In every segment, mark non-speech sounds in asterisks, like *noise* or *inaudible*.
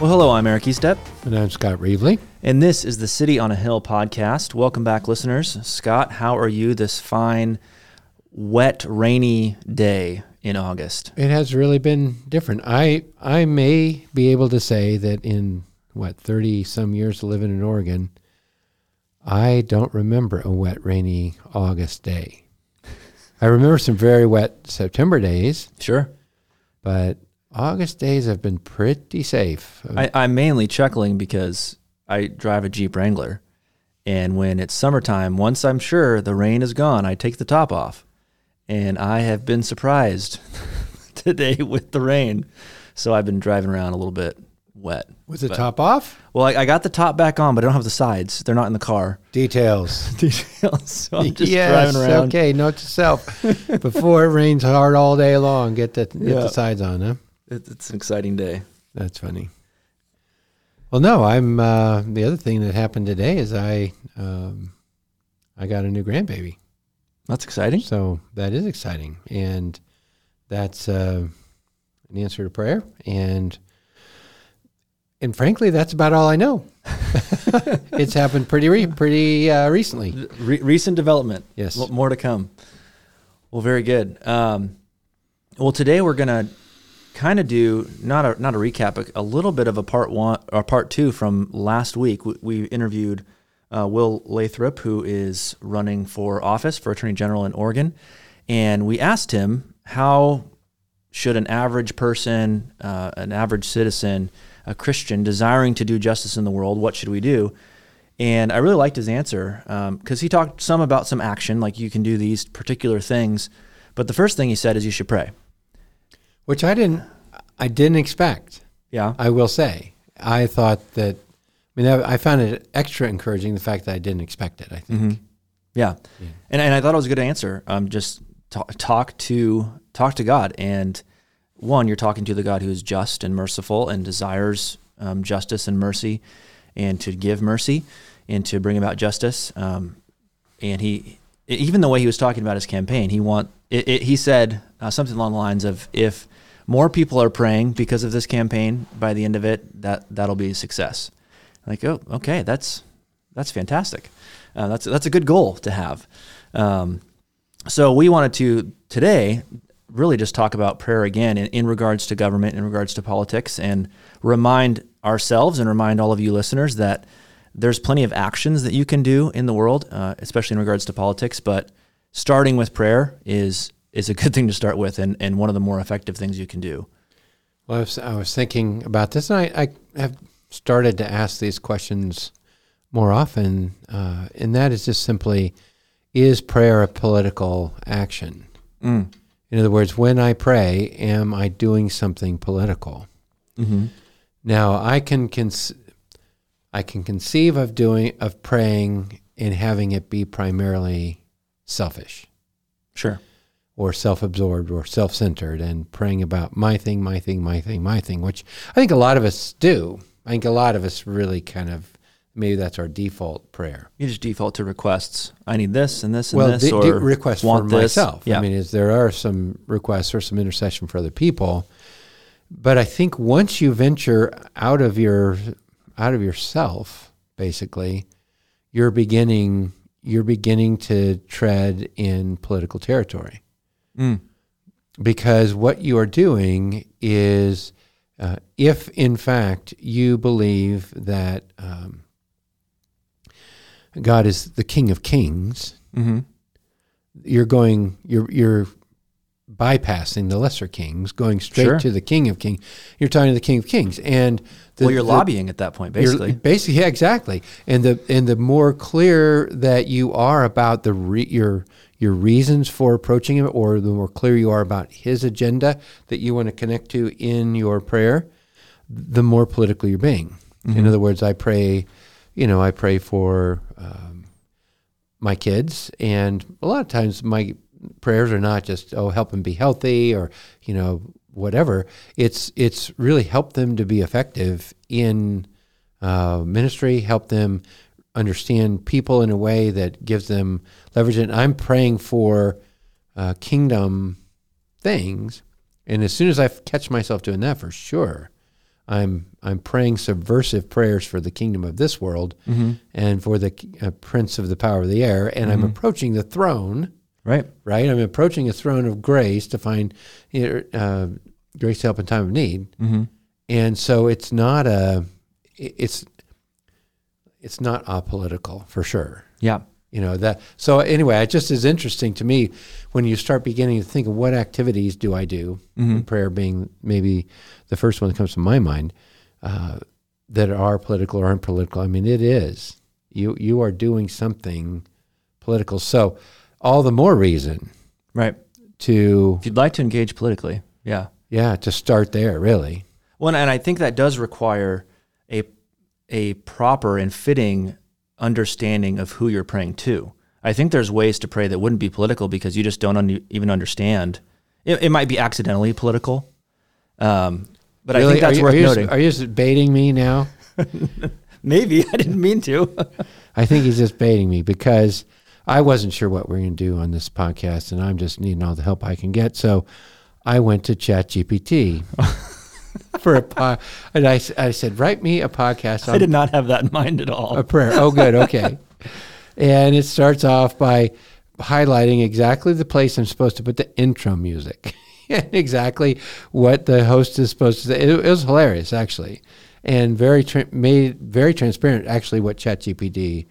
Well, hello, I'm Eric Eastep, And I'm Scott Reevely. and this is the City on a Hill podcast. Welcome back, listeners. Scott, how are you this fine, wet, rainy day in August? It has really been different. I I may be able to say that in what thirty some years living in Oregon, I don't remember a wet, rainy August day. I remember some very wet September days, Sure. but August days have been pretty safe. I, I'm mainly chuckling because I drive a Jeep Wrangler, and when it's summertime, once I'm sure the rain is gone, I take the top off, and I have been surprised *laughs* today with the rain. So I've been driving around a little bit wet. Was the but- top off? Well, I, I got the top back on, but I don't have the sides. They're not in the car. Details. *laughs* Details. So I'm just yes, driving around. okay. Note to self: before it rains hard all day long, get the get Yeah. the sides on, huh? It, it's an exciting day. That's funny. Well, no, I'm. Uh, the other thing that happened today is I, um, I got a new grandbaby, That's exciting. so that is exciting, and that's uh, an answer to prayer, and and frankly, that's about all I know. *laughs* it's happened pretty re- pretty uh, recently. Re- recent development. Yes. More to come. Well, very good. Um, well, today we're gonna kind of do not a not a recap, but a little bit of a part one or part two from last week. We, we interviewed uh, Will Lathrop, who is running for office for Attorney General in Oregon, and we asked him how should an average person, uh, an average citizen, a Christian desiring to do justice in the world, what should we do? And I really liked his answer because he talked some about some action, like you can do these particular things. But the first thing he said is you should pray. Which I didn't I didn't expect. Yeah. I will say I thought that I mean I I found it extra encouraging the fact that I didn't expect it. I think Mm-hmm. Yeah. And, and I thought it was a good answer. Um, just talk, talk to talk to God. And one, you're talking to the God who is just and merciful and desires um, justice and mercy and to give mercy and to bring about justice. Um, and he, even the way he was talking about his campaign, he want it, it, he said uh, something along the lines of if more people are praying because of this campaign by the end of it, that that'll be a success. Like, oh, okay, that's that's fantastic. Uh, that's that's a good goal to have. Um, so we wanted to today really just talk about prayer again in, in regards to government, in regards to politics, and remind ourselves and remind all of you listeners that there's plenty of actions that you can do in the world, uh, especially in regards to politics. But starting with prayer is is a good thing to start with, and, and one of the more effective things you can do. Well, I was, I was thinking about this, and I, I have started to ask these questions more often, uh, and that is just simply: Is prayer a political action? Mm. In other words, when I pray, am I doing something political? Mm-hmm. Now, I can conce- I can conceive of doing of praying and having it be primarily selfish Sure. Or self-absorbed or self-centered and praying about my thing, my thing, my thing, my thing, which I think a lot of us do. I think a lot of us really kind of maybe that's our default prayer. You just default to requests. I need this and this and well, this, the, or request for want this. myself. Yeah. I mean, is there are some requests or some intercession for other people, but I think once you venture out of your out of yourself, basically, you're beginning you're beginning to tread in political territory Mm. because what you are doing is, uh, if in fact you believe that um, God is the King of Kings, Mm-hmm. you're going you're you're bypassing the lesser kings, going straight Sure. to the King of Kings. You're talking to the King of Kings, and the, well, you're the- lobbying at that point, basically. basically, yeah, exactly. And the and the more clear that you are about the re, your your reasons for approaching him, or the more clear you are about his agenda that you want to connect to in your prayer, the more political you're being. In other words, I pray you know, I pray for um, my kids, and a lot of times my prayers are not just oh help them be healthy or you know whatever. It's it's really help them to be effective in uh, ministry, help them understand people in a way that gives them leverage. And I'm praying for uh, kingdom things, and as soon as I catch myself doing that, for sure, I'm I'm praying subversive prayers for the kingdom of this world Mm-hmm. and for the uh, prince of the power of the air, and I'm Mhm. approaching the throne. Right. Right, I'm approaching a throne of grace to find you know, uh, grace to help in time of need, Mm-hmm. and so it's not a it's it's not apolitical for sure Yeah. you know that so anyway it just is interesting to me when you start beginning to think of what activities do i do Mm-hmm. prayer being maybe the first one that comes to my mind uh, that are political or aren't political i mean it is you you are doing something political so all the more reason Right. to If you'd like to engage politically, yeah. yeah to start there really Well, and I think that does require a proper and fitting understanding of who you're praying to. I think there's ways to pray that wouldn't be political because you just don't un- even understand. It, it might be accidentally political, um, but I think that's are you, worth are you, noting. are you just baiting me now *laughs* *laughs* Maybe I didn't mean to. I think he's just baiting me because I wasn't sure what we are going to do on this podcast, and I'm just needing all the help I can get. So I went to ChatGPT *laughs* for a po- and I, I said, write me a podcast I did not have that in mind at all. a prayer. Oh, good, okay. *laughs* and it starts off by highlighting exactly the place I'm supposed to put the intro music, *laughs* and exactly what the host is supposed to say. It, it was hilarious, actually, and very tra- made very transparent. Actually, what ChatGPT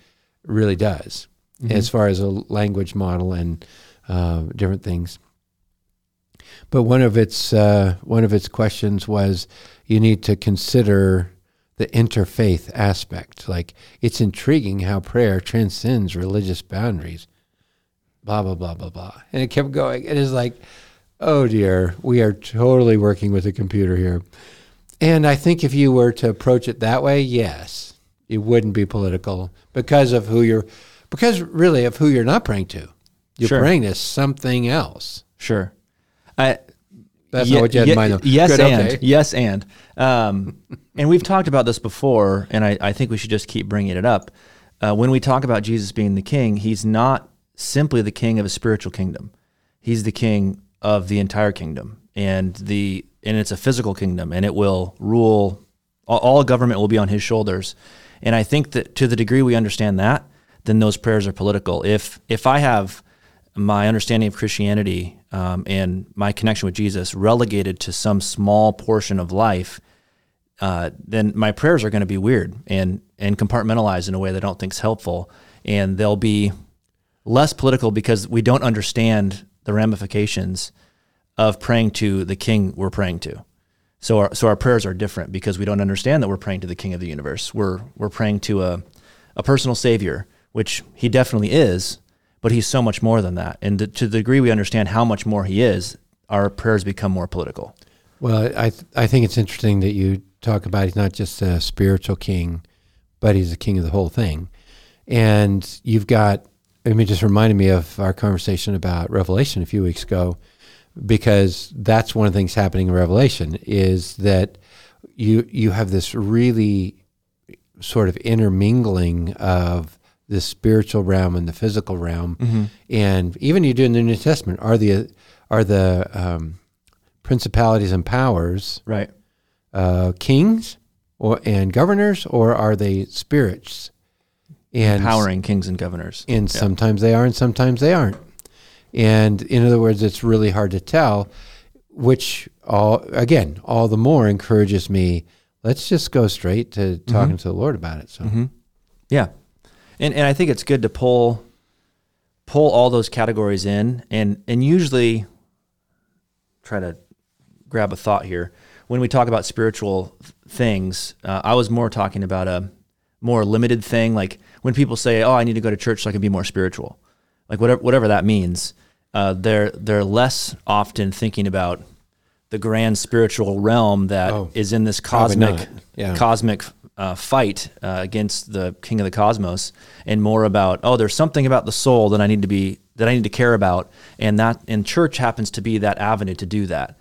really does as far as a language model and uh, different things. But one of its uh, one of its questions was, you need to consider the interfaith aspect. Like it's intriguing how prayer transcends religious boundaries. Blah blah blah blah blah, and it kept going. It is like, oh dear, we are totally working with a computer here. And I think if you were to approach it that way, yes, it wouldn't be political because of who you're, because really of who you're not praying to. You're Sure. praying to something else. Sure. I, That's Ye- not what you had ye- in mind. Though. Yes, Good, and okay. yes, and um, *laughs* and we've talked about this before, and I, I think we should just keep bringing it up. Uh, when we talk about Jesus being the King, he's not simply the King of a spiritual kingdom; he's the King of the entire kingdom, and the and it's a physical kingdom, and it will rule. All, all government will be on his shoulders, and I think that to the degree we understand that, then those prayers are political. If if I have my understanding of Christianity um, and my connection with Jesus relegated to some small portion of life, uh, then my prayers are going to be weird and and compartmentalized in a way that I don't think is helpful, and they'll be less political because we don't understand the ramifications of praying to the King we're praying to. So our so our prayers are different because we don't understand that we're praying to the King of the universe. We're we're praying to a a personal Savior, which He definitely is, but He's so much more than that. And to, the degree we understand how much more He is, our prayers become more political. Well, I th- I think it's interesting that you talk about he's not just a spiritual king, but he's the king of the whole thing. And you've got, I mean, just reminded me of our conversation about Revelation a few weeks ago, because that's one of the things happening in Revelation is that you you have this really sort of intermingling of the spiritual realm and the physical realm, and even you do in the New Testament are the are the um, principalities and powers Right. uh, kings or and governors, or are they spirits? And Empowering kings and governors. and sometimes they are, and sometimes they aren't. And in other words, it's really hard to tell. Which all again, all the more encourages me. Let's just go straight to talking to the Lord about it. So hmm Yeah, and and I think it's good to pull pull all those categories in, and and usually try to grab a thought here. When we talk about spiritual things, uh, I was more talking about a more limited thing, like when people say, "Oh, I need to go to church so I can be more spiritual," like whatever whatever that means. Uh, they're they're less often thinking about the grand spiritual realm that is Oh, in this cosmic. Yeah. cosmic uh, fight uh, against the king of the cosmos, and more about oh, there's something about the soul that I need to be that I need to care about, and that and church happens to be that avenue to do that.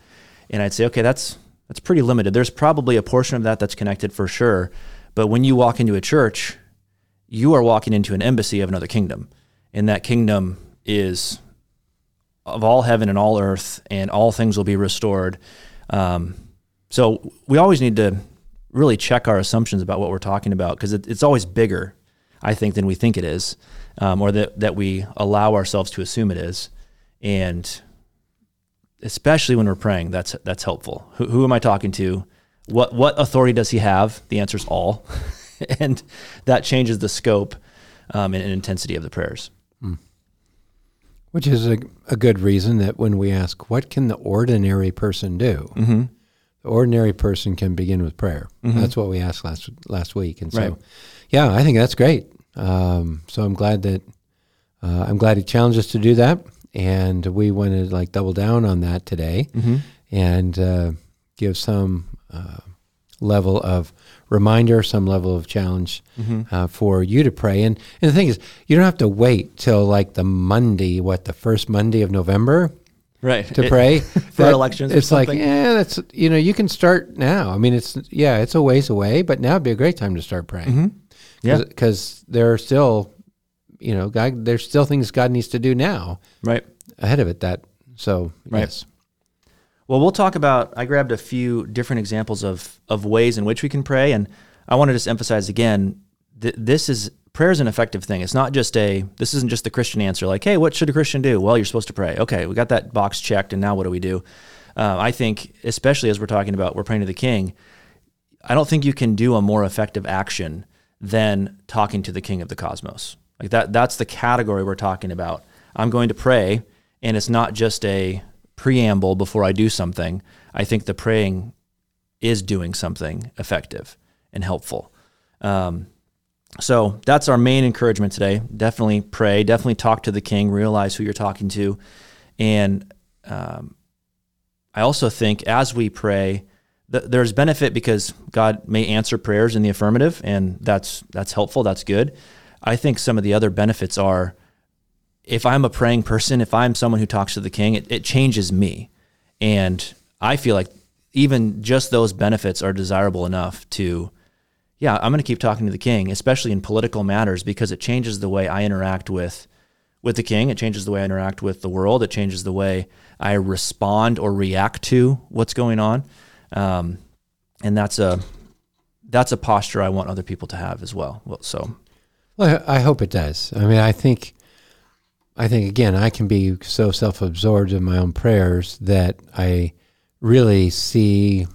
And I'd say, okay, that's that's pretty limited. There's probably a portion of that that's connected for sure, but when you walk into a church, you are walking into an embassy of another kingdom, and that kingdom is of all heaven and all earth, and all things will be restored. Um, so we always need to really check our assumptions about what we're talking about because it, it's always bigger, I think, than we think it is, um, or that that we allow ourselves to assume it is, and especially when we're praying, that's that's helpful. Who, who am I talking to? What what authority does he have? The answer is all, *laughs* and that changes the scope um, and, and intensity of the prayers. Mm. Which is a, a good reason that when we ask, what can the ordinary person do? Mm-hmm. The ordinary person can begin with prayer. Mm-hmm. That's what we asked last last week, and so, right. yeah, I think that's great. Um, so I'm glad that uh, I'm glad he challenged us to do that, and we want to like double down on that today, mm-hmm. and uh, give some uh, level of reminder, some level of challenge mm-hmm. uh, for you to pray. And, and the thing is, you don't have to wait till like the Monday, what, the first Monday of November? Right. To it, pray *laughs* for that, elections. It's like, yeah, that's, you know, you can start now. I mean, it's, yeah, it's a ways away, but now would be a great time to start praying. Mm-hmm. Yeah. Because there are still, you know, God, there's still things God needs to do now. Right. Ahead of it. That, so, right. yes. Well, we'll talk about. I grabbed a few different examples of of ways in which we can pray, and I want to just emphasize again. Th- this is prayer is an effective thing. It's not just a. This isn't just the Christian answer. Like, hey, what should a Christian do? Well, you're supposed to pray. Okay, we got that box checked, and now what do we do? Uh, I think, especially as we're talking about, we're praying to the King. I don't think you can do a more effective action than talking to the King of the cosmos. Like that. That's the category we're talking about. I'm going to pray, and it's not just a preamble before I do something, I think the praying is doing something effective and helpful. Um, so that's our main encouragement today. Definitely pray. Definitely talk to the King. Realize who you're talking to, and um, I also think as we pray, th- there's benefit because God may answer prayers in the affirmative, and that's that's helpful. That's good. I think some of the other benefits are if I'm a praying person, if I'm someone who talks to the king, it, it changes me. And I feel like even just those benefits are desirable enough to, yeah, I'm going to keep talking to the king, especially in political matters, because it changes the way I interact with with the king. It changes the way I interact with the world. It changes the way I respond or react to what's going on. Um, and that's a that's a posture I want other people to have as well. well so, well, I hope it does. I mean, I think I think again, I can be so self-absorbed in my own prayers that I really see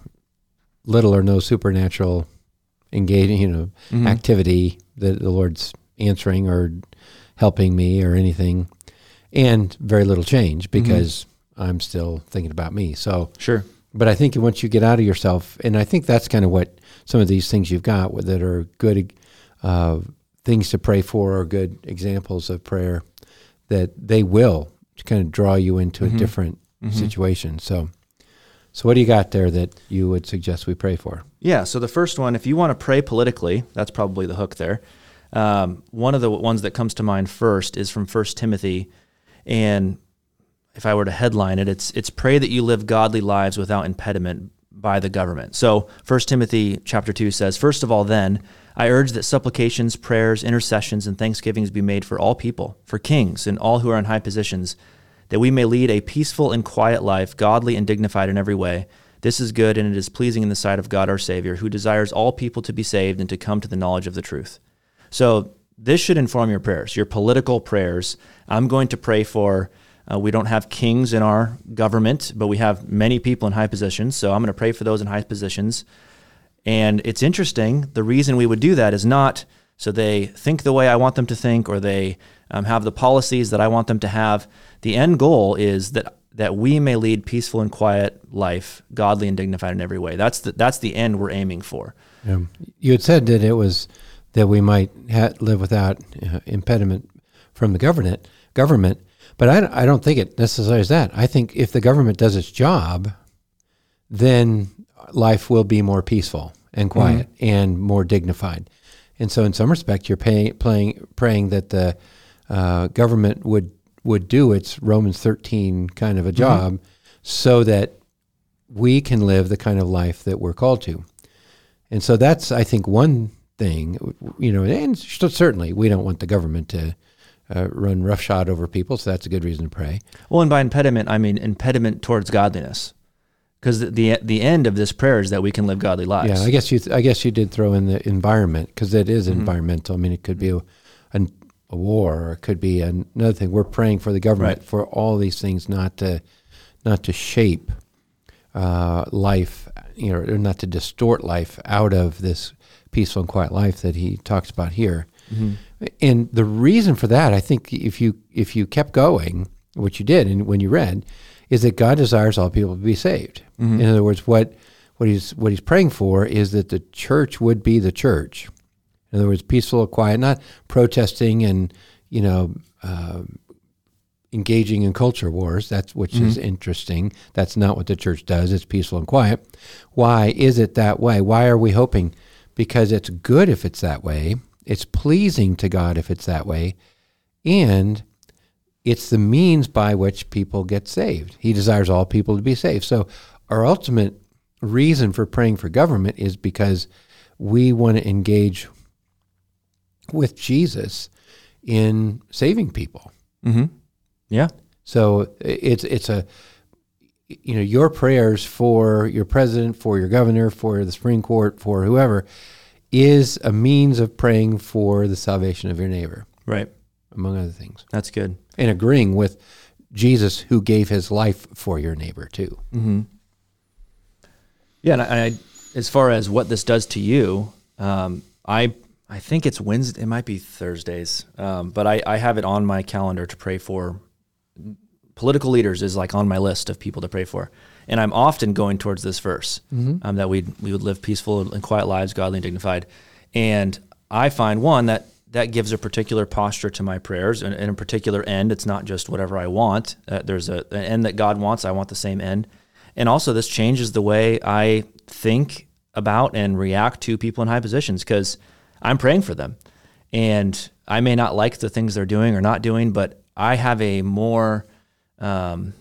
little or no supernatural engaging, you know, mm-hmm. activity that the Lord's answering or helping me or anything, and very little change mm-hmm. because mm-hmm. I'm still thinking about me. So sure. But I think once you get out of yourself, and I think that's kind of what some of these things you've got that are good uh, things to pray for or good examples of prayer that they will kind of draw you into mm-hmm. a different mm-hmm. situation. So, so what do you got there that you would suggest we pray for? Yeah. So the first one, if you want to pray politically, that's probably the hook there. Um, one of the ones that comes to mind first is from First Timothy, and if I were to headline it, it's it's pray that you live godly lives without impediment by the government. So First Timothy chapter two says, first of all, then I urge that supplications, prayers, intercessions, and thanksgivings be made for all people, for kings, and all who are in high positions, that we may lead a peaceful and quiet life, godly and dignified in every way. This is good, and it is pleasing in the sight of God our Savior, who desires all people to be saved and to come to the knowledge of the truth. So, this should inform your prayers, your political prayers. I'm going to pray for. Uh, we don't have kings in our government, but we have many people in high positions. So I'm going to pray for those in high positions. And it's interesting. The reason we would do that is not so they think the way I want them to think or they um, have the policies that I want them to have. The end goal is that that we may lead peaceful and quiet life, godly and dignified in every way. That's the that's the end we're aiming for. Yeah. You had said that it was that we might ha- live without uh, impediment from the government government, but I, I don't think it necessarily is that. I think if the government does its job, then life will be more peaceful and quiet and more dignified. And so, in some respect, you're pay, playing, praying that the uh, government would would do its Romans 13 kind of a job, so that we can live the kind of life that we're called to. And so that's, I think, one thing, you know, and certainly we don't want the government to uh, run roughshod over people, so that's a good reason to pray. Well, and by impediment, I mean impediment towards godliness. Because the, the the end of this prayer is that we can live godly lives. Yeah, I guess you th- I guess you did throw in the environment because it is mm-hmm. environmental. I mean, it could be mm-hmm. a, a, a war, or it could be another thing. We're praying for the government Right. for all these things not to not to shape uh, life, you know, or not to distort life out of this peaceful and quiet life that he talks about here. Mm-hmm. And the reason for that, I think, if you if you kept going, which you did, and when you read, is that God desires all people to be saved. In other words, what what he's what he's praying for is that the church would be the church. In other words, peaceful, and quiet, not protesting and you know uh, engaging in culture wars. That's which is interesting. That's not what the church does. It's peaceful and quiet. Why is it that way? Why are we hoping? Because it's good if it's that way. It's pleasing to God if it's that way, and it's the means by which people get saved. He desires all people to be saved. So our ultimate reason for praying for government is because we want to engage with Jesus in saving people. Mm-hmm. Yeah. So it's it's a you know your prayers for your president, for your governor, for the Supreme Court, for whoever is a means of praying for the salvation of your neighbor, Right. Among other things, That's good. and agreeing with Jesus who gave his life for your neighbor too. Mm-hmm. Yeah, and I, I, as far as what this does to you, um, I I think it's Wednesday. It might be Thursdays, um, but I, I have it on my calendar to pray for. Political leaders is like on my list of people to pray for, and I'm often going towards this verse um, that we we would live peaceful and quiet lives, godly and dignified. And I find one that that gives a particular posture to my prayers and, and a particular end. It's not just whatever I want. Uh, there's a, an end that God wants. I want the same end. And also, this changes the way I think about and react to people in high positions because I'm praying for them. And I may not like the things they're doing or not doing, but I have a more um,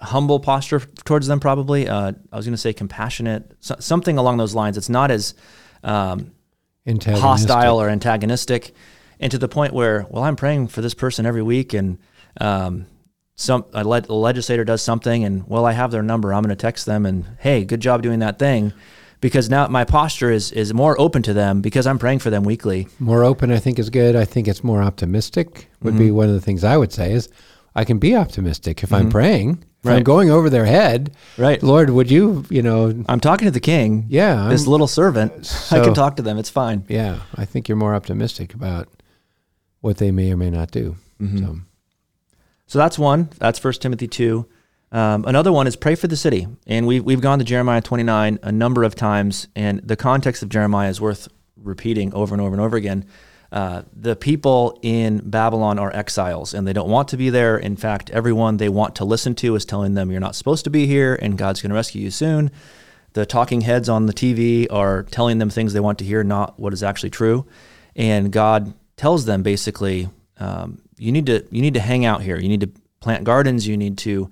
humble posture towards them, probably. Uh, I was going to say compassionate, so, something along those lines. It's not as um. Hostile or antagonistic, and to the point where, well, I'm praying for this person every week, and um, some a, le- a legislator does something, and well, I have their number. I'm going to text them, and hey, good job doing that thing, because now my posture is is more open to them because I'm praying for them weekly. More open, I think, is good. I think it's more optimistic. Would be one of the things I would say is I can be optimistic if I'm praying. If I'm going over their head, Right. Lord, would you, you know, I'm talking to the king. yeah, This I'm- little servant, I can talk to them. It's fine. yeah, I think you're more optimistic about what they may or may not do. So, So that's one. That's First Timothy two. Um, another one is pray for the city, and we've we've gone to Jeremiah twenty nine a number of times, and the context of Jeremiah is worth repeating over and over and over again. Uh, the people in Babylon are exiles, and they don't want to be there. In fact, everyone they want to listen to is telling them you're not supposed to be here, and God's going to rescue you soon. The talking heads on the TV are telling them things they want to hear, not what is actually true. And God tells them basically, um, you need to you need to hang out here. You need to plant gardens. You need to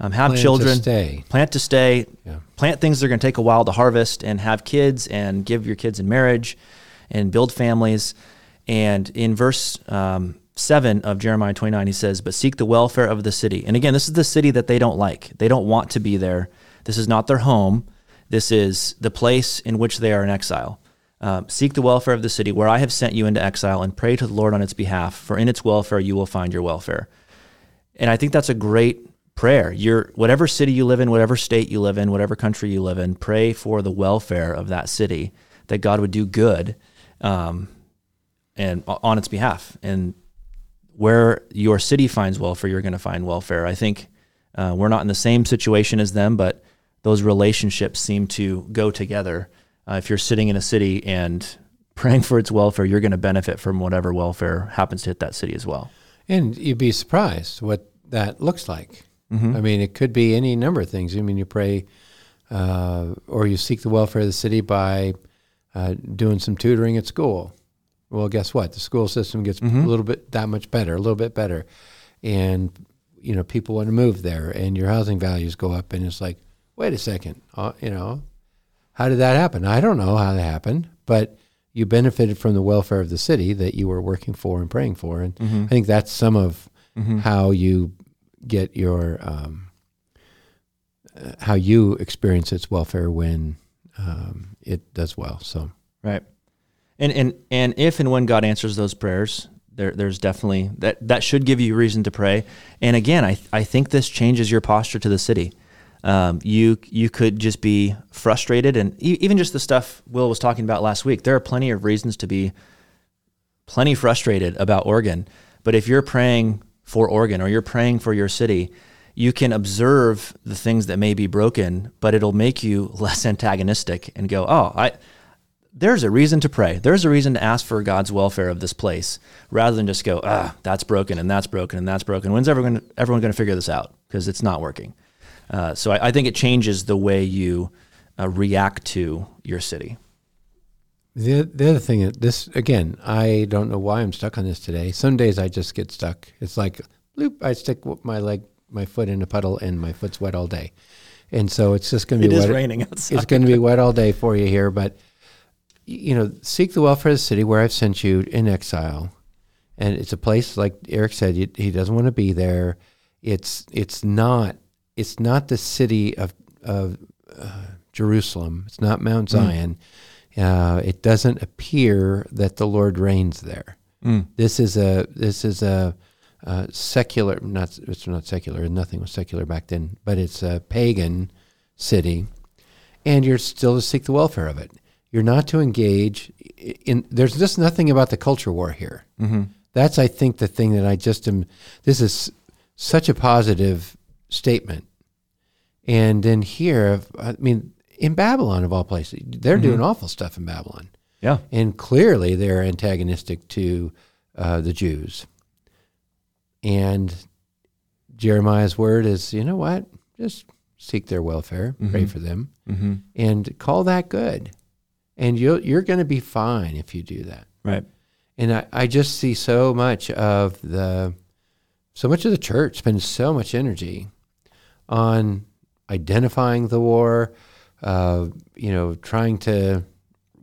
um, have Plan to children. stay. Plant to stay. Yeah. Plant things that are going to take a while to harvest, and have kids, and give your kids in marriage, and build families. And in verse um, seven of Jeremiah twenty nine, he says, "But seek the welfare of the city." And again, this is the city that they don't like. They don't want to be there. This is not their home. This is the place in which they are in exile. Um, seek the welfare of the city where I have sent you into exile, and pray to the Lord on its behalf. For in its welfare you will find your welfare. And I think that's a great prayer. Your whatever city you live in, whatever state you live in, whatever country you live in, pray for the welfare of that city, that God would do good, um, and on its behalf. And where your city finds welfare, you're going to find welfare. I think uh, we're not in the same situation as them, but those relationships seem to go together. Uh, if you're sitting in a city and *laughs* praying for its welfare, you're going to benefit from whatever welfare happens to hit that city as well. and you'd be surprised what that looks like. Mm-hmm. I mean, it could be any number of things. I mean, you pray uh, or you seek the welfare of the city by uh, doing some tutoring at school. Well, guess what? The school system gets Mhm. a little bit that much better, a little bit better, and you know people want to move there, and your housing values go up, and it's like, wait a second, uh, you know, how did that happen? I don't know how that happened, but you benefited from the welfare of the city that you were working for and praying for, and Mhm. I think that's some of Mhm. how you get your um, uh, how you experience its welfare when um, it does well. So Right. And and and if and when God answers those prayers, there there's definitely that that should give you reason to pray. And again, I I think this changes your posture to the city. Um, you you could just be frustrated, and even just the stuff Will was talking about last week. There are plenty of reasons to be plenty frustrated about Oregon. But if you're praying for Oregon or you're praying for your city, you can observe the things that may be broken, but it'll make you *laughs* less antagonistic and go, oh, I there's a reason to pray. There's a reason to ask for God's welfare of this place, rather than just go, ah, that's broken and that's broken and that's broken. When's everyone everyone going to figure this out? Because it's not working. Uh, so I, I think it changes the way you uh, react to your city. the the other thing is this again, I don't know why I'm stuck on this today. Some days I just get stuck. It's like loop. I stick my leg, my foot in a puddle, and my foot's wet all day, and so it's just going to be is wet. raining outside. it's going to be wet all day for you here, but you know, seek the welfare of the city where I've sent you in exile, and it's a place like Eric said he, doesn't want to be there. It's it's not it's not the city of of uh, Jerusalem. It's not Mount Mm. Zion. Uh, it doesn't appear that the Lord reigns there. Mm. This is a this is a, uh secular not it's not secular nothing was secular back then but it's a pagan city and you're still to seek the welfare of it you're not to engage in there's just nothing about the culture war here Mm-hmm. that's i think the thing that i just am this is such a positive statement and then here i mean in babylon of all places they're Mhm. doing awful stuff in babylon Yeah. and clearly they're antagonistic to uh, the Jews. And Jeremiah's word is, you know what? Just seek their welfare, pray Mhm. for them, Mm-hmm. and call that good. And you'll, you're going to be fine if you do that. Right. And I, I just see so much of the, so much of the church spends so much energy on identifying the war, uh, you know, trying to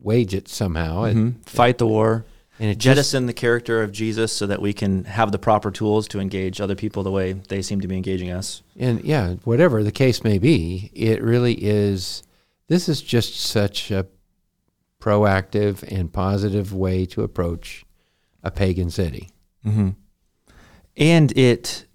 wage it somehow. And, Mhm. Fight the war. and it just, jettison the character of Jesus so that we can have the proper tools to engage other people the way they seem to be engaging us. and yeah, whatever the case may be, it really is. This is just such a proactive and positive way to approach a pagan city. Mm-hmm. And it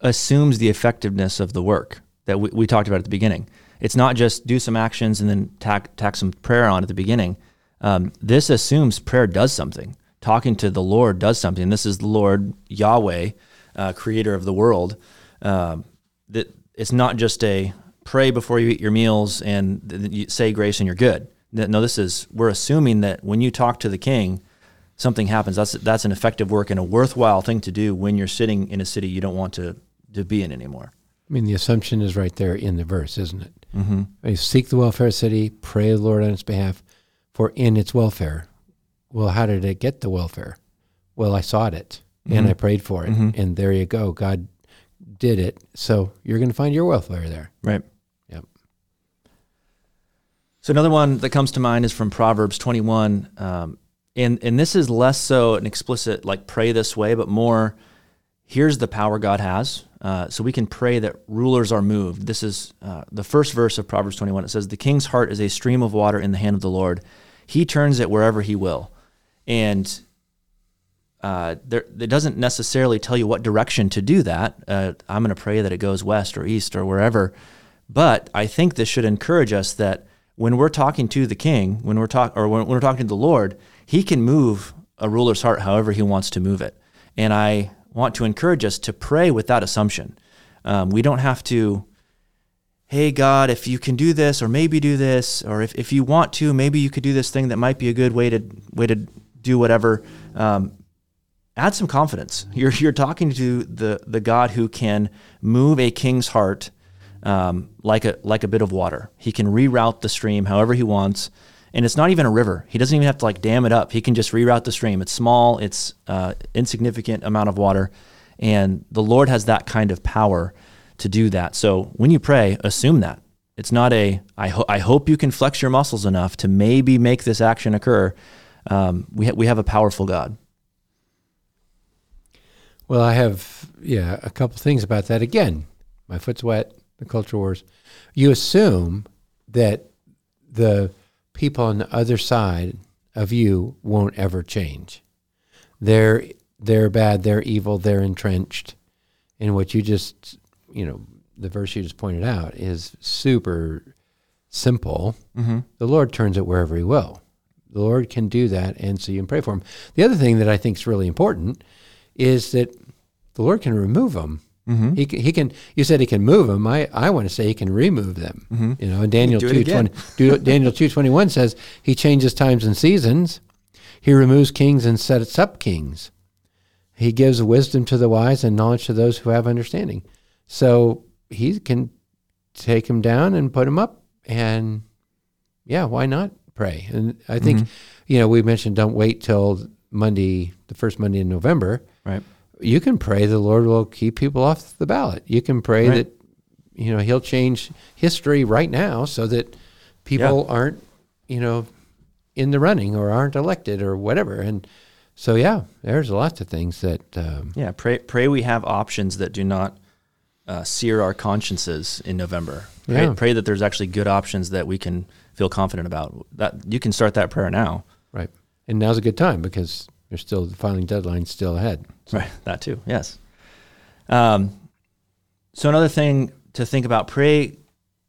assumes the effectiveness of the work that we, we talked about at the beginning. It's not just do some actions and then tack, tack some prayer on at the beginning. Um, this assumes prayer does something. Talking to the Lord does something. This is the Lord Yahweh, uh, creator of the world. Um, that it's not just a pray before you eat your meals and th- you say grace and you're good. No, this is we're assuming that when you talk to the King, something happens. That's that's an effective work and a worthwhile thing to do when you're sitting in a city you don't want to to be in anymore. I mean, the assumption is right there in the verse, isn't it? Mm-hmm. I mean, seek the welfare of the city, pray the Lord on its behalf, for in its welfare. Well, how did it get the welfare? Well, I sought it and Mhm. I prayed for it, Mhm. and there you go. God did it, so you're going to find your welfare there. Right. So another one that comes to mind is from Proverbs 21, um, and and this is less so an explicit like pray this way, but more here's the power God has. Uh, so we can pray that rulers are moved. This is uh, the first verse of Proverbs 21. It says, "The king's heart is a stream of water in the hand of the Lord; he turns it wherever he will." And uh, there, it doesn't necessarily tell you what direction to do that. Uh, I'm going to pray that it goes west or east or wherever. But I think this should encourage us that when we're talking to the King, when we're talk or when, when we're talking to the Lord, He can move a ruler's heart however He wants to move it. And I want to encourage us to pray with that assumption. Um, we don't have to. Hey God, if you can do this, or maybe do this, or if, if you want to, maybe you could do this thing that might be a good way to way to do whatever. Um, add some confidence. You're you're talking to the the God who can move a king's heart um, like a like a bit of water. He can reroute the stream however he wants, And it's not even a river. He doesn't even have to like dam it up. He can just reroute the stream. It's small. It's uh, insignificant amount of water, and the Lord has that kind of power to do that. So when you pray, assume that it's not a. I, ho- I hope you can flex your muscles enough to maybe make this action occur. Um, we ha- we have a powerful God. Well, I have yeah a couple things about that. Again, my foot's wet. The culture wars. You assume that the people on the other side of you won't ever change. They're they're bad. They're evil. They're entrenched. And what you just you know the verse you just pointed out is super simple. Mm-hmm. The Lord turns it wherever He will. The Lord can do that, and so you can pray for Him. The other thing that I think is really important is that the Lord can remove them. Mm-hmm. He can, he can. You said he can move them. I, I want to say he can remove them. Mm-hmm. You know, and Daniel two twenty. Daniel two twenty one says he changes times and seasons. He removes kings and sets up kings. He gives wisdom to the wise and knowledge to those who have understanding. So he can take him down and put him up, and yeah, why not pray? And I think Mhm. you know we mentioned don't wait till Monday, the first Monday in November Right. You can pray the Lord will keep people off the ballot. You can pray Right. that you know He'll change history right now so that people aren't you know in the running or aren't elected or whatever. And so yeah, there's lots of things that um, Yeah. Pray. Pray. We have options that do not uh, sear our consciences in November. Pray, Yeah. pray that there's actually good options that we can feel confident about. That you can start that prayer now. right. And now's a good time because there's still the filing deadline still ahead. *laughs* Right. That too. Yes. Um, so another thing to think about: pray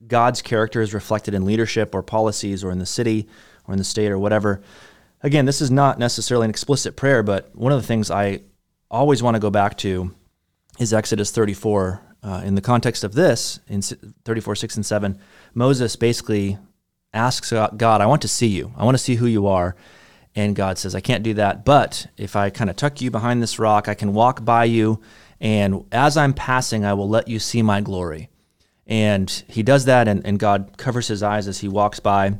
God's character is reflected in leadership or policies or in the city or in the state or whatever. Again, this is not necessarily an explicit prayer, but one of the things I always want to go back to is Exodus 34. Uh, in the context of this, in s- 34, 6 and 7, Moses basically asks God, I want to see you. I want to see who you are. And God says, I can't do that. But if I kind of tuck you behind this rock, I can walk by you. And as I'm passing, I will let you see my glory. And he does that, and, and God covers his eyes as he walks by.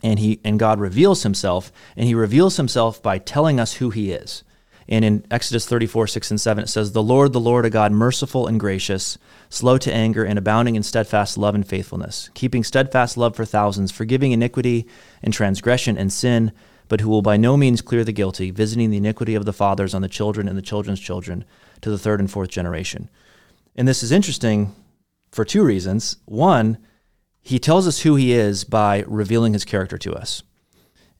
And he and God reveals himself, and he reveals himself by telling us who he is. And in Exodus 34, 6 and 7, it says, The Lord, the Lord, a God merciful and gracious, slow to anger, and abounding in steadfast love and faithfulness, keeping steadfast love for thousands, forgiving iniquity and transgression and sin, but who will by no means clear the guilty, visiting the iniquity of the fathers on the children and the children's children to the third and fourth generation. And this is interesting for two reasons. One, he tells us who he is by revealing his character to us.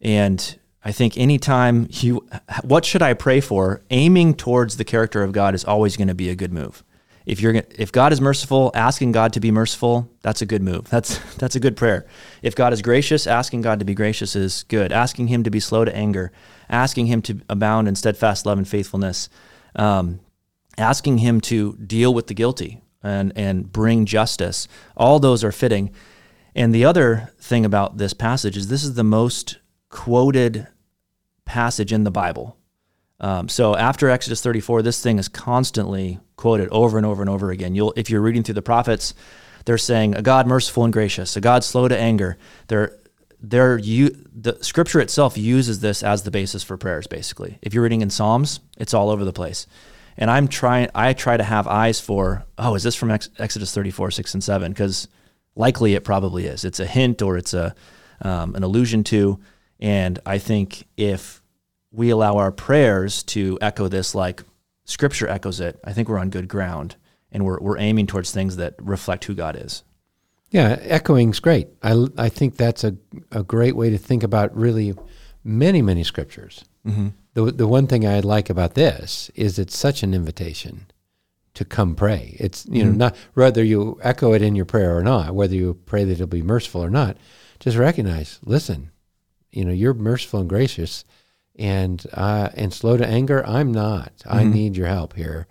And I think anytime you, what should I pray for? Aiming towards the character of God is always going to be a good move. If you're, if God is merciful, asking God to be merciful, that's a good move. That's *laughs* that's a good prayer. If God is gracious, asking God to be gracious is good. Asking Him to be slow to anger, asking Him to abound in steadfast love and faithfulness, um, asking Him to deal with the guilty and and bring justice. All those are fitting. And the other thing about this passage is this is the most quoted passage in the Bible. Um, so after Exodus 34, this thing is constantly quoted over and over and over again. You'll, if you're reading through the prophets, they're saying a God merciful and gracious, a God slow to anger. They're, they're you, the scripture itself uses this as the basis for prayers. Basically, if you're reading in Psalms, it's all over the place. And I'm trying, I try to have eyes for, oh, is this from Ex- Exodus 34, 6 and 7? Because likely it probably is. It's a hint or it's a um, an allusion to. And I think if we allow our prayers to echo this like Scripture echoes it, I think we're on good ground and we're we're aiming towards things that reflect who God is. Yeah, echoing's great. I, I think that's a, a great way to think about really many, many scriptures. Mm-hmm. The, the one thing I like about this is it's such an invitation to come pray. It's, you know, Mhm. not whether you echo it in your prayer or not, whether you pray that it'll be merciful or not, just recognize, listen, you know, you're merciful and gracious and, uh, and slow to anger. I'm not. I Mhm. need your help here.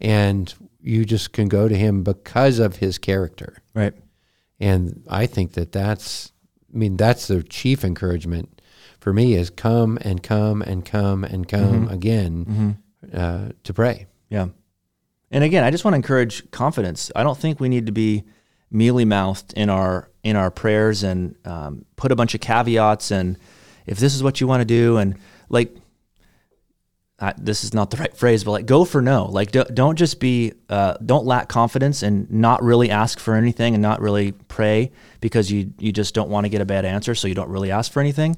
And you just can go to him because of his character. Right. And I think that that's, I mean, that's the chief encouragement for me is come and come and come and come Mhm. again Mm-hmm. uh, to pray. Yeah. And again, I just want to encourage confidence. I don't think we need to be mealy mouthed in our in our prayers and um, put a bunch of caveats and if this is what you want to do and like I, this is not the right phrase, but like go for no. Like do, don't just be, uh, don't lack confidence and not really ask for anything and not really pray because you you just don't want to get a bad answer, so you don't really ask for anything.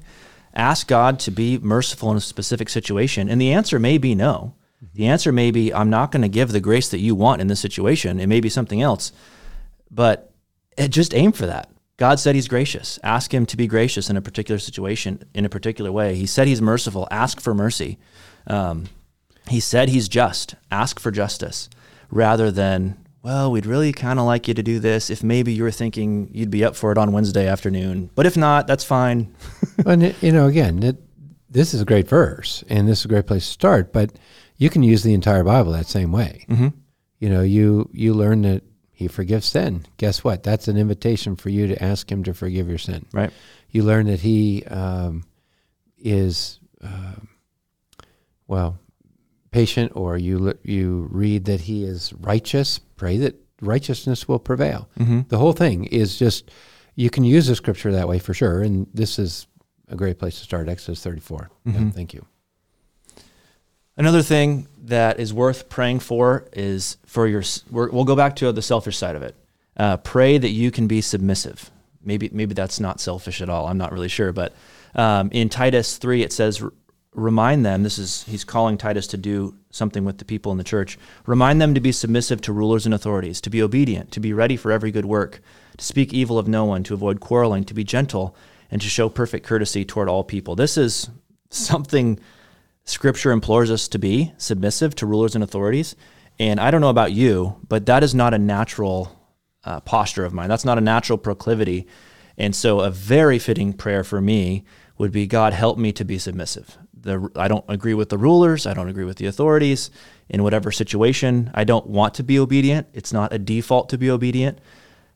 Ask God to be merciful in a specific situation, and the answer may be no. The answer may be I'm not going to give the grace that you want in this situation. It may be something else, but it, just aim for that. God said He's gracious. Ask Him to be gracious in a particular situation, in a particular way. He said He's merciful. Ask for mercy. Um, he said he's just. Ask for justice rather than, well, we'd really kind of like you to do this if maybe you were thinking you'd be up for it on Wednesday afternoon. But if not, that's fine. *laughs* and, you know, again, it, this is a great verse and this is a great place to start, but you can use the entire Bible that same way. Mm-hmm. You know, you, you learn that he forgives sin. Guess what? That's an invitation for you to ask him to forgive your sin. Right. You learn that he um, is. Uh, well, patient, or you you read that he is righteous, pray that righteousness will prevail. Mm-hmm. The whole thing is just you can use the scripture that way for sure, and this is a great place to start. Exodus 34. Mm-hmm. Yeah, thank you. Another thing that is worth praying for is for your. we will go back to the selfish side of it. Uh, pray that you can be submissive. Maybe maybe that's not selfish at all. I'm not really sure, but um, in Titus three it says remind them this is he's calling titus to do something with the people in the church remind them to be submissive to rulers and authorities to be obedient to be ready for every good work to speak evil of no one to avoid quarreling to be gentle and to show perfect courtesy toward all people this is something scripture implores us to be submissive to rulers and authorities and i don't know about you but that is not a natural uh, posture of mine that's not a natural proclivity and so a very fitting prayer for me would be god help me to be submissive the I don't agree with the rulers, I don't agree with the authorities in whatever situation. I don't want to be obedient. It's not a default to be obedient.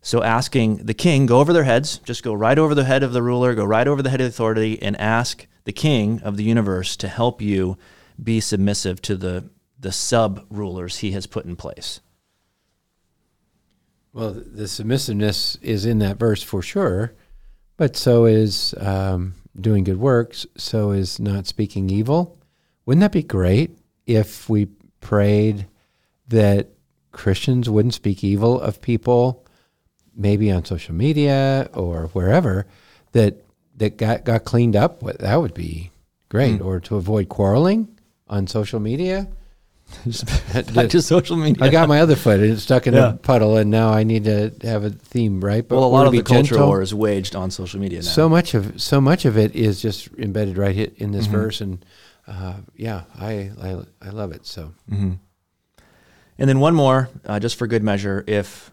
So asking the king, go over their heads, just go right over the head of the ruler, go right over the head of the authority and ask the king of the universe to help you be submissive to the the sub rulers he has put in place. Well, the submissiveness is in that verse for sure, but so is um, doing good works, so is not speaking evil. Wouldn't that be great if we prayed that Christians wouldn't speak evil of people, maybe on social media or wherever, that that got, got cleaned up? That would be great. Mm. Or to avoid quarreling on social media. *laughs* Back to social media. I got my other foot and it's stuck in yeah. a puddle, and now I need to have a theme, right? But well, a lot of the cultural war is waged on social media now. So much of so much of it is just embedded right in this mm-hmm. verse, and uh, yeah, I, I I love it. So, mm-hmm. and then one more, uh, just for good measure, if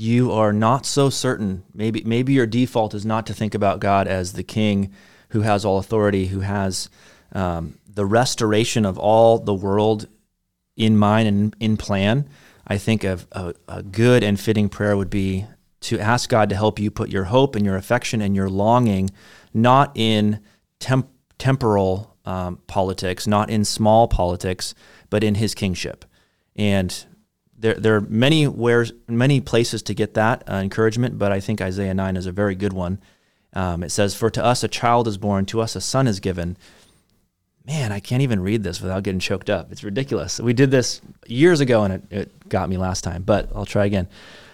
you are not so certain, maybe maybe your default is not to think about God as the King who has all authority, who has um, the restoration of all the world in mind and in plan, I think a, a, a good and fitting prayer would be to ask God to help you put your hope and your affection and your longing not in temp- temporal um, politics, not in small politics, but in His kingship. And there, there are many wheres, many places to get that uh, encouragement, but I think Isaiah 9 is a very good one. Um, it says, For to us a child is born, to us a son is given, man, I can't even read this without getting choked up. It's ridiculous. We did this years ago and it, it got me last time, but I'll try again.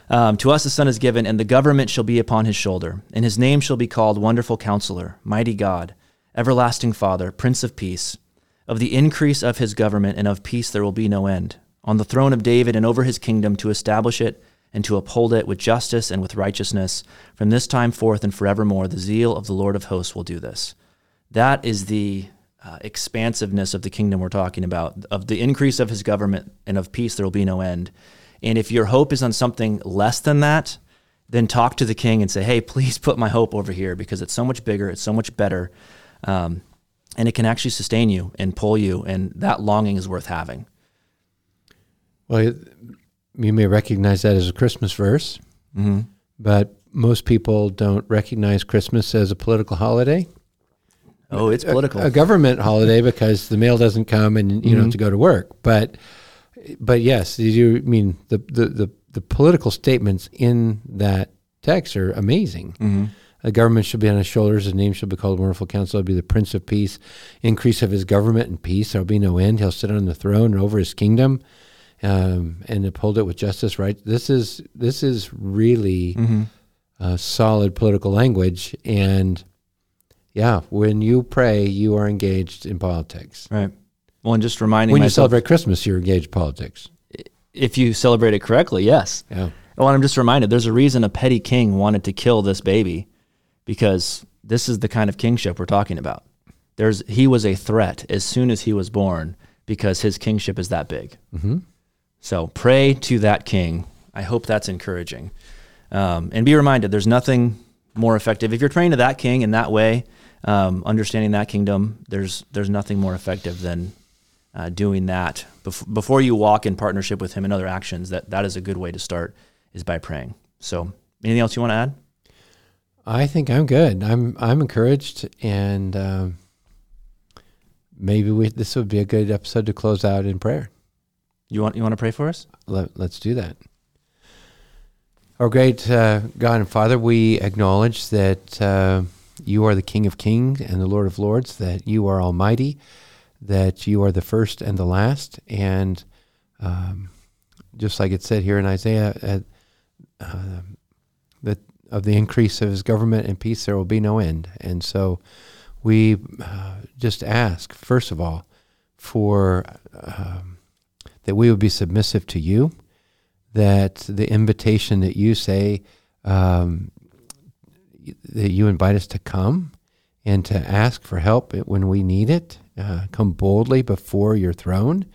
Um, to us a son is given, and the government shall be upon his shoulder, and his name shall be called Wonderful Counselor, Mighty God, Everlasting Father, Prince of Peace. Of the increase of his government and of peace there will be no end. On the throne of David and over his kingdom to establish it and to uphold it with justice and with righteousness. From this time forth and forevermore, the zeal of the Lord of hosts will do this. That is the uh, expansiveness of the kingdom we're talking about, of the increase of his government and of peace, there will be no end. And if your hope is on something less than that, then talk to the king and say, hey, please put my hope over here because it's so much bigger, it's so much better, um, and it can actually sustain you and pull you, and that longing is worth having. Well, you may recognize that as a Christmas verse, mm-hmm. but most people don't recognize Christmas as a political holiday. Oh, it's political. A, a, government holiday because the mail doesn't come and you mm-hmm. don't have to go to work. But but yes, you mean the, the, the, the political statements in that text are amazing. Mm-hmm. The government shall be on his shoulders. His name shall be called Wonderful Counselor. He'll be the Prince of Peace. Increase of his government and peace. There will be no end. He'll sit on the throne and over his kingdom, um, and uphold it with justice. Right. This is this is really Mm-hmm. uh, solid political language, and yeah, when you pray, you are engaged in politics. Right. Well, and just reminding When you celebrate Christmas, you're engaged in politics. if you celebrate it correctly, yes. Yeah. Well, I'm just reminded there's a reason a petty king wanted to kill this baby because this is the kind of kingship we're talking about. There's he was a threat as soon as he was born because his kingship is that big. Mm-hmm. So pray to that king. I hope that's encouraging. Um, and be reminded there's nothing more effective. If you're praying to that king in that way, um, understanding that kingdom, there's there's nothing more effective than uh, doing that bef- before you walk in partnership with him in other actions. That that is a good way to start is by praying. So anything else you want to add? I think I'm good. I'm I'm encouraged, and um, maybe we this would be a good episode to close out in prayer. You want you want to pray for us? Let, let's do that. Our great uh, God and Father, we acknowledge that uh, you are the King of Kings and the Lord of Lords. That you are Almighty. That you are the first and the last, and um, just like it said here in Isaiah, uh, uh, that of the increase of his government and peace there will be no end. And so we uh, just ask, first of all, for um, that we would be submissive to you, that the invitation that you say, um, that you invite us to come and to ask for help when we need it, uh, come boldly before your throne.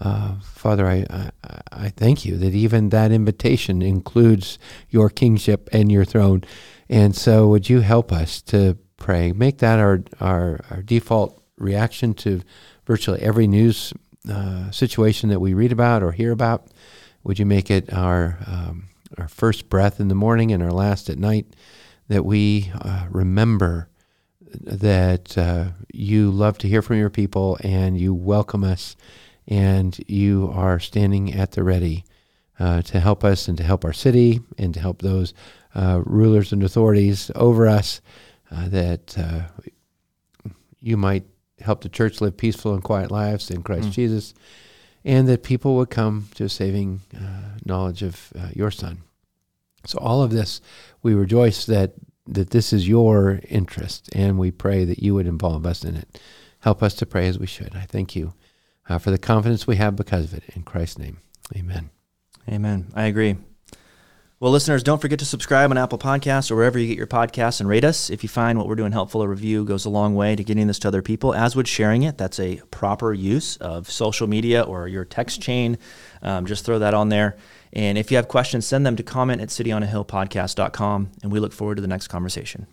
Uh, Father, I, I, I thank you that even that invitation includes your kingship and your throne. And so, would you help us to pray? Make that our, our, our default reaction to virtually every news uh, situation that we read about or hear about. Would you make it our, um, our first breath in the morning and our last at night? That we uh, remember that uh, you love to hear from your people and you welcome us and you are standing at the ready uh, to help us and to help our city and to help those uh, rulers and authorities over us uh, that uh, you might help the church live peaceful and quiet lives in Christ Mm. Jesus and that people would come to a saving uh, knowledge of uh, your son. So all of this, we rejoice that that this is your interest, and we pray that you would involve us in it. Help us to pray as we should. I thank you uh, for the confidence we have because of it. In Christ's name, amen. Amen. I agree. Well, listeners, don't forget to subscribe on Apple Podcasts or wherever you get your podcasts and rate us. If you find what we're doing helpful, a review goes a long way to getting this to other people, as would sharing it. That's a proper use of social media or your text chain. Um, just throw that on there. And if you have questions, send them to comment at cityonahillpodcast.com. And we look forward to the next conversation.